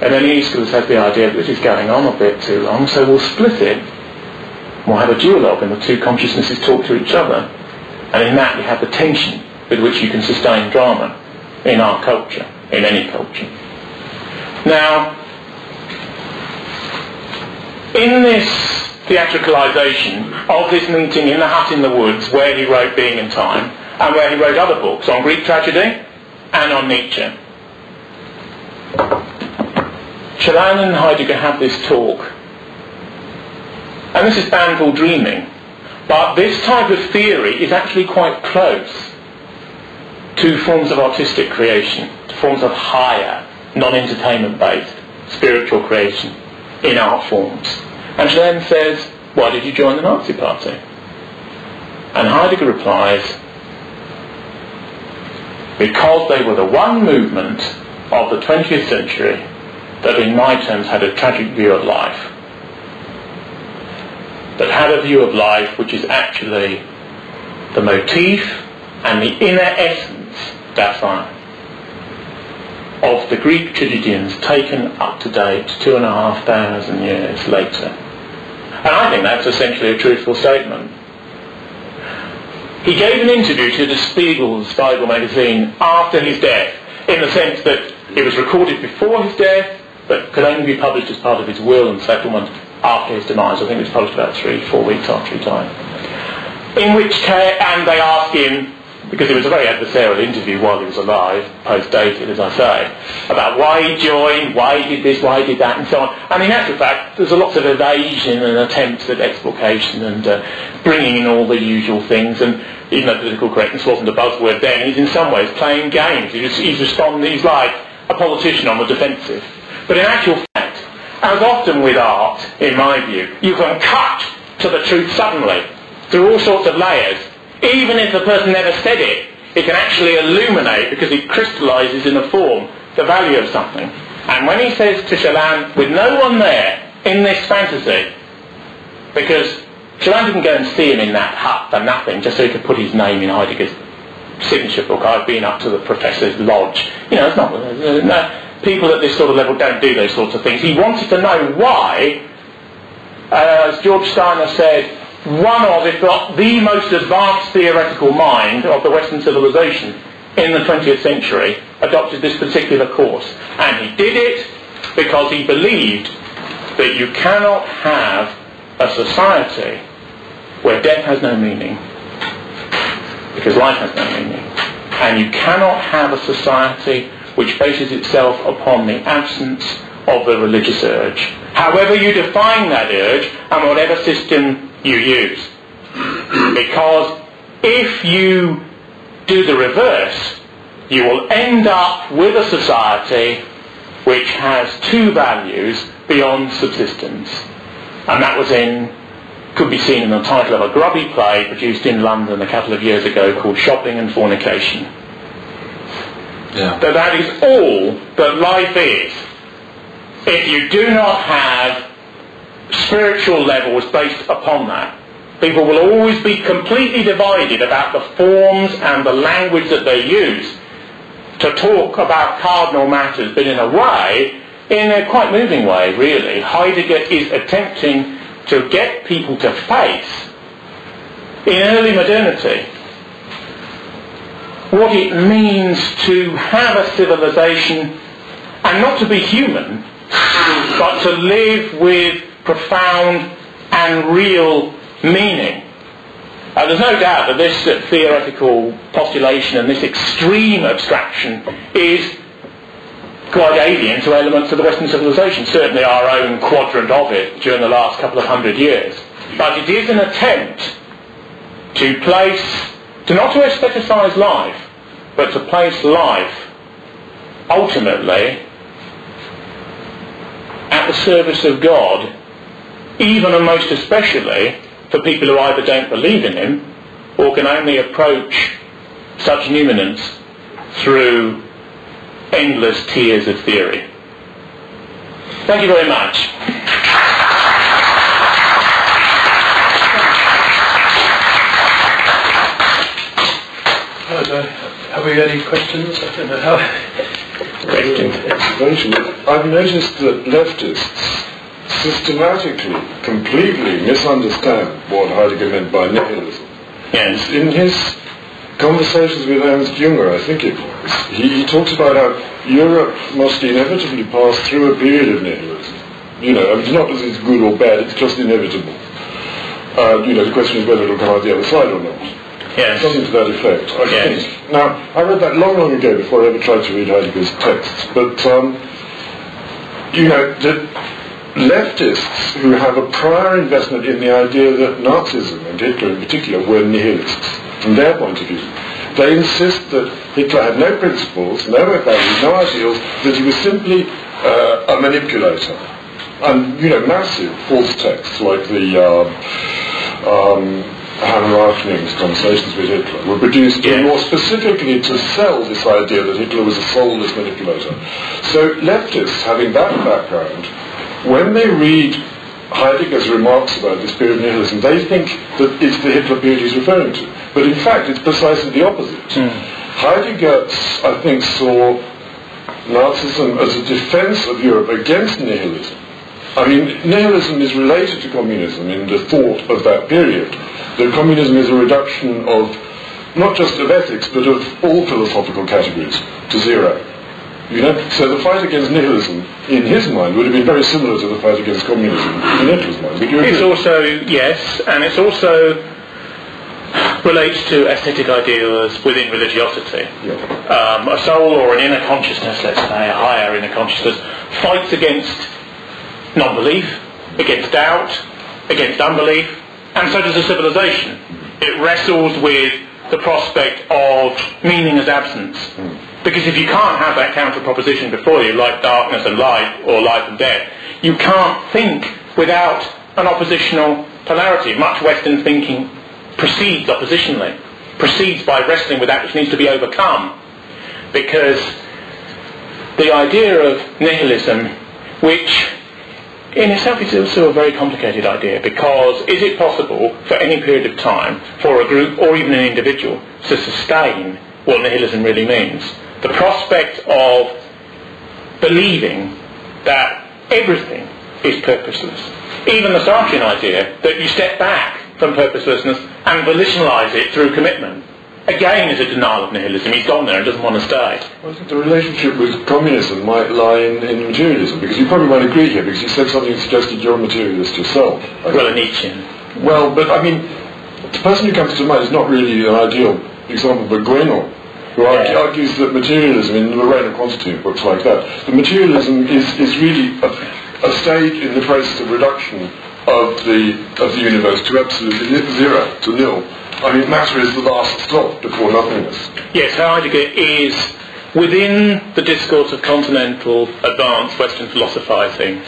And then Aeschylus has the idea that this is going on a bit too long, so we'll split it. We'll have a duologue and the two consciousnesses talk to each other. And in that you have the tension with which you can sustain drama in our culture, in any culture. Now, in this theatricalisation of this meeting in the hut in the woods where he wrote Being and Time and where he wrote other books on Greek tragedy and on Nietzsche. Chalana and Heidegger have this talk. And this is Banville dreaming. But this type of theory is actually quite close to forms of artistic creation, to forms of higher, non-entertainment based spiritual creation in art forms. And she then says, why did you join the Nazi Party? And Heidegger replies, because they were the one movement of the 20th century that in my terms had a tragic view of life. That had a view of life which is actually the motif and the inner essence, that's Dasein, of the Greek tragedians taken up to date two and a half thousand years later. And I think that's essentially a truthful statement. He gave an interview to the Spiegel's Bible magazine after his death, in the sense that it was recorded before his death, but could only be published as part of his will and settlement after his demise. I think it was published about three, four weeks after he died. In which case, and they asked him, because it was a very adversarial interview while he was alive, post-dated, as I say, about why he joined, why he did this, why he did that, and so on. And in actual fact, there's a lot of evasion and attempts at explication and uh, bringing in all the usual things. And even though political correctness wasn't a buzzword then, he's in some ways playing games. He's, he's responding, he's like a politician on the defensive. But in actual fact, as often with art, in my view, you can cut to the truth suddenly through all sorts of layers even if the person never said it, it can actually illuminate because it crystallizes in a form the value of something. And when he says to Celan, with no one there in this fantasy, because Celan didn't go and see him in that hut for nothing, just so he could put his name in Heidegger's signature book. I've been up to the professor's lodge. You know, it's not... Uh, no, people at this sort of level don't do those sorts of things. He wanted to know why, uh, as George Steiner said, one of, if not the most advanced theoretical mind of the Western civilization in the 20th century, adopted this particular course. And he did it because he believed that you cannot have a society where death has no meaning, because life has no meaning. And you cannot have a society which bases itself upon the absence of the religious urge. However you define that urge, and whatever system you use. Because if you do the reverse, you will end up with a society which has two values beyond subsistence. And that was in, could be seen in the title of a grubby play produced in London a couple of years ago called Shopping and Fornication. Yeah. That that is all that life is. If you do not have spiritual levels based upon that. People will always be completely divided about the forms and the language that they use to talk about cardinal matters, but in a way, in a quite moving way, really, Heidegger is attempting to get people to face, in early modernity, what it means to have a civilization and not to be human, but to live with profound and real meaning. Uh, there's no doubt that this uh, theoretical postulation and this extreme abstraction is quite alien to elements of the Western civilization, certainly our own quadrant of it during the last couple of hundred years. But it is an attempt to place, to not to aestheticize life, but to place life ultimately at the service of God even and most especially for people who either don't believe in him or can only approach such numinence through endless tiers of theory. Thank you very much. Have we any questions? I don't know how. Questions? I've noticed that leftists systematically, completely misunderstand what Heidegger meant by nihilism. Yes. In his conversations with Ernst Junger, I think it was, he, he talks about how Europe must inevitably pass through a period of nihilism. You know, I mean, it's not that it's good or bad, it's just inevitable. Uh, you know, the question is whether it'll come out the other side or not. Yes. Something to that effect, I yes. think. Now, I read that long, long ago before I ever tried to read Heidegger's texts, but, um, you know, the, leftists who have a prior investment in the idea that Nazism, and Hitler in particular, were nihilists, from their point of view. They insist that Hitler had no principles, no values, no ideals, that he was simply uh, a manipulator. And, you know, massive false texts like the uh, um, Hermann Rauschning's conversations with Hitler were produced yes. more specifically to sell this idea that Hitler was a soulless manipulator. So leftists, having that background, when they read Heidegger's remarks about this period of nihilism, they think that it's the Hitler period he's referring to. But in fact, it's precisely the opposite. Mm. Heidegger, I think, saw Nazism as a defense of Europe against nihilism. I mean, nihilism is related to communism in the thought of that period. That communism is a reduction of not just of ethics, but of all philosophical categories to zero. You know, so the fight against nihilism, in his mind, would have been very similar to the fight against communism in Hitler's mind. It's also yes, and it's also relates to aesthetic ideals within religiosity. Um, a soul or an inner consciousness, let's say, a higher inner consciousness, fights against non-belief, against doubt, against unbelief, and so does a civilization. It wrestles with the prospect of meaning as absence. Because if you can't have that counter proposition before you, like darkness and light, or life and death, you can't think without an oppositional polarity. Much Western thinking proceeds oppositionally, proceeds by wrestling with that which needs to be overcome. Because the idea of nihilism, which in itself is also a very complicated idea because is it possible for any period of time for a group or even an individual to sustain what nihilism really means? The prospect of believing that everything is purposeless. Even the Sartrean idea that you step back from purposelessness and volitionalize it through commitment. Again is a denial of nihilism. He's gone there and doesn't want to stay. Well, I think the relationship with communism might lie in, in materialism, because you probably won't agree here, because you said something that suggested you're a materialist yourself. Well, a Nietzschean. Well, but I mean, the person who comes to mind is not really an ideal example, but Guénon, who argue, Yeah. argues that materialism, in the reign of quantity and books like that, the materialism is, is really a, a stage in the process of reduction of the of the universe to absolutely zero, to nil. I mean, matter is the last stop before nothingness. Yes, Heidegger is within the discourse of continental advanced Western philosophizing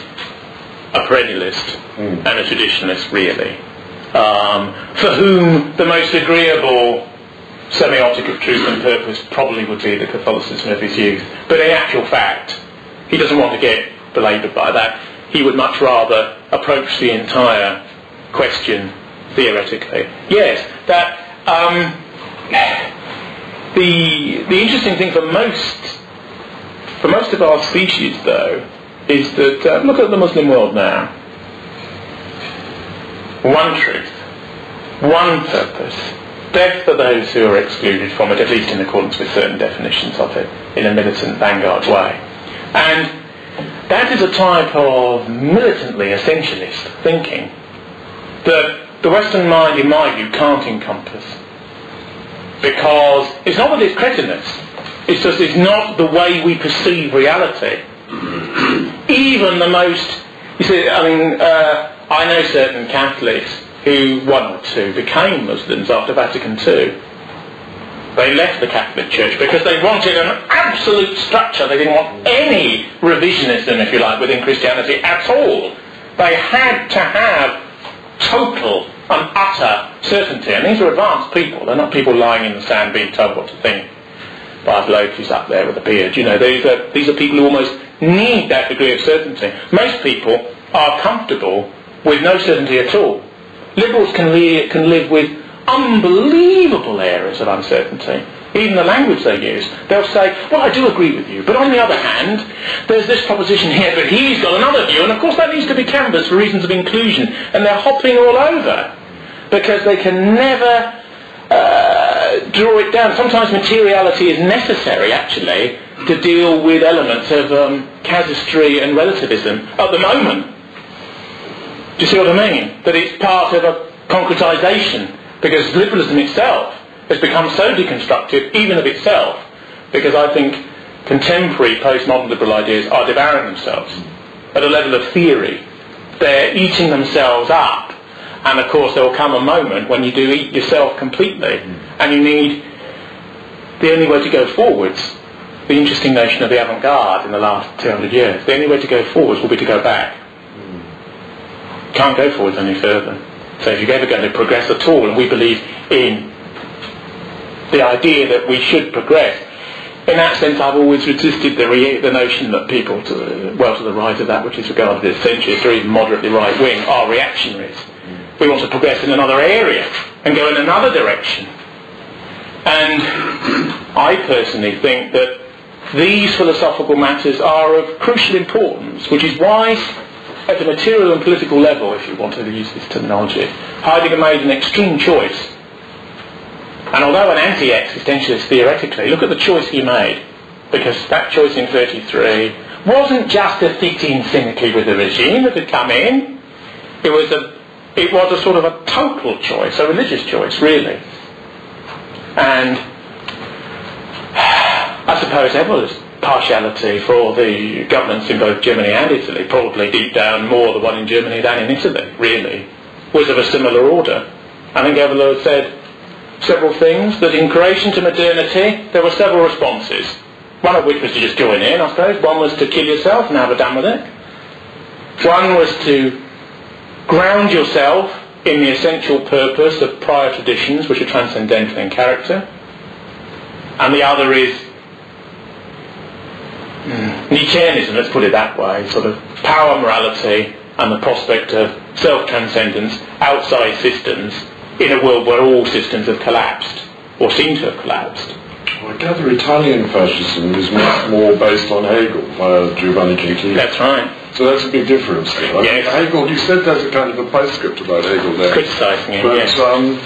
a perennialist and a traditionalist, really, um, for whom the most agreeable semiotic of truth and purpose probably would be the Catholicism of his youth. But in actual fact, he doesn't want to get belaboured by that. He would much rather approach the entire question theoretically. Yes, that um, the the interesting thing for most for most of our species, though, is that uh, look at the Muslim world now. One truth, one purpose, death for those who are excluded from it, at least in accordance with certain definitions of it, in a militant vanguard way. And that is a type of militantly essentialist thinking that the Western mind, in my view, can't encompass. Because it's not that it's cretinous, it's just it's not the way we perceive reality. Even the most, you see, I mean, uh, I know certain Catholics who, one or two, became Muslims after Vatican II. They left the Catholic Church because they wanted an absolute structure. They didn't want any revisionism, if you like, within Christianity at all. They had to have total and utter certainty. And these are advanced people. They're not people lying in the sand being told what to think by a up there with a beard. You know, these are, these are people who almost need that degree of certainty. Most people are comfortable with no certainty at all. Liberals can, can live with unbelievable areas of uncertainty. Even the language they use. They'll say, well, I do agree with you, but on the other hand, there's this proposition here, but he's got another view, and of course that needs to be canvassed for reasons of inclusion, and they're hopping all over because they can never uh, draw it down. Sometimes materiality is necessary, actually, to deal with elements of um, casuistry and relativism at the moment. Do you see what I mean? That it's part of a concretisation, because liberalism itself has become so deconstructive, even of itself, because I think contemporary postmodern liberal ideas are devouring themselves at a level of theory. They're eating themselves up. And of course there will come a moment when you do eat yourself completely and you need the only way to go forwards, the interesting notion of the avant-garde in the last 200 years, the only way to go forwards will be to go back. Can't go forwards any further. So if you're ever going to progress at all, and we believe in the idea that we should progress, in that sense I've always resisted the, re- the notion that people, to well to the right of that which is regarded as centrist or even moderately right wing, are reactionaries. We want to progress in another area and go in another direction. And I personally think that these philosophical matters are of crucial importance, which is why at the material and political level, if you want to use this terminology, Heidegger made an extreme choice. And although an anti-existentialist theoretically, look at the choice he made. Because that choice in 33 wasn't just a fit-in cynically with the regime that had come in. It was a, it was a sort of a total choice, a religious choice, really. And I suppose Hegel's partiality for the governments in both Germany and Italy, probably deep down more the one in Germany than in Italy, really, was of a similar order. I think Evola said several things, that in creation to modernity there were several responses. One of which was to just join in, I suppose. One was to kill yourself and have a done with it. One was to ground yourself in the essential purpose of prior traditions which are transcendental in character. And the other is mm, Nietzscheanism, let's put it that way, sort of power morality and the prospect of self-transcendence outside systems in a world where all systems have collapsed, or seem to have collapsed. Well, I gather Italian fascism is much more based on Hegel, uh, Giovanni Gentile. That's right. So that's a big difference. Right? Yes. Hegel, you said there's a kind of a postscript about Hegel there. Criticising him, But, yes. um,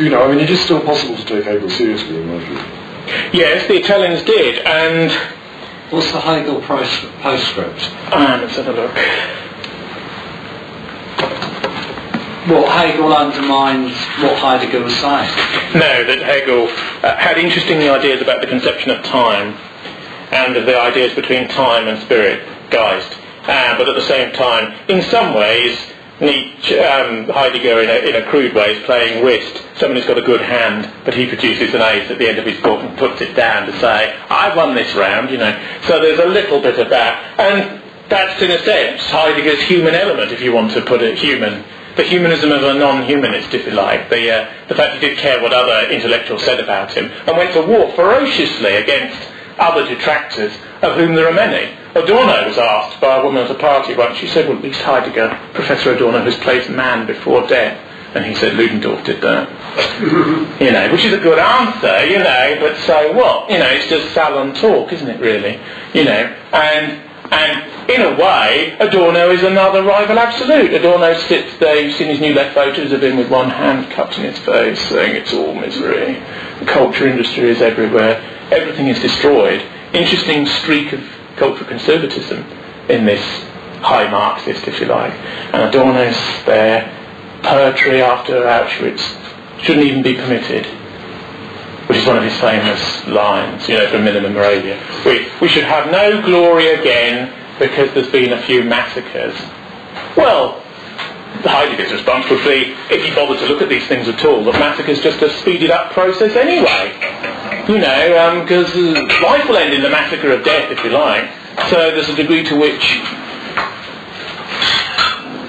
you know, I mean, it is still possible to take Hegel seriously, in my view. Yes, the Italians did, and What's the Hegel post- postscript? ah, let's have a look. Well, Hegel undermines what Heidegger was saying. No, that Hegel uh, had interesting ideas about the conception of time and of the ideas between time and spirit, Geist. Uh, but at the same time, in some ways, Nietzsche, um, Heidegger, in a, in a crude way, is playing whist. Someone who's got a good hand, but he produces an ace at the end of his book and puts it down to say, I've won this round, you know. So there's a little bit of that. And that's, in a sense, Heidegger's human element, if you want to put it human. The humanism of a non-humanist, if you like. The, uh, the fact he didn't care what other intellectuals said about him and went to war ferociously against other detractors, of whom there are many. Adorno was asked by a woman at a party once, she said, well, at least Heidegger, Professor Adorno, has placed man before death. And he said, Ludendorff did that. you know, which is a good answer, you know, but so what? You know, it's just salon talk, isn't it, really? You know, and and in a way, Adorno is another rival absolute. Adorno sits there, you've seen his new left photos of him with one hand cupped in his face, saying it's all misery. The culture industry is everywhere. Everything is destroyed. Interesting streak of cultural conservatism in this high Marxist, if you like. And Adorno's there. Poetry after Auschwitz shouldn't even be permitted which is one of his famous lines, you know, from Minima Moralia. We, we should have no glory again because there's been a few massacres. Well, Heidegger's response would be, if you bother to look at these things at all, The that massacre's just a speeded up process anyway. You know, because life will end in the massacre of death, if you like. So there's a degree to which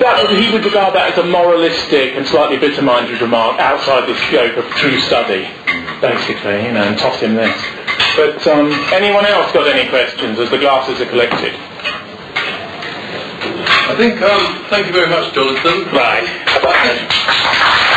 that he would regard that as a moralistic and slightly bitter-minded remark outside the scope of true study, basically, you know, and toss him this. But um, anyone else got any questions as the glasses are collected? I think, um, thank you very much, Jonathan. Right.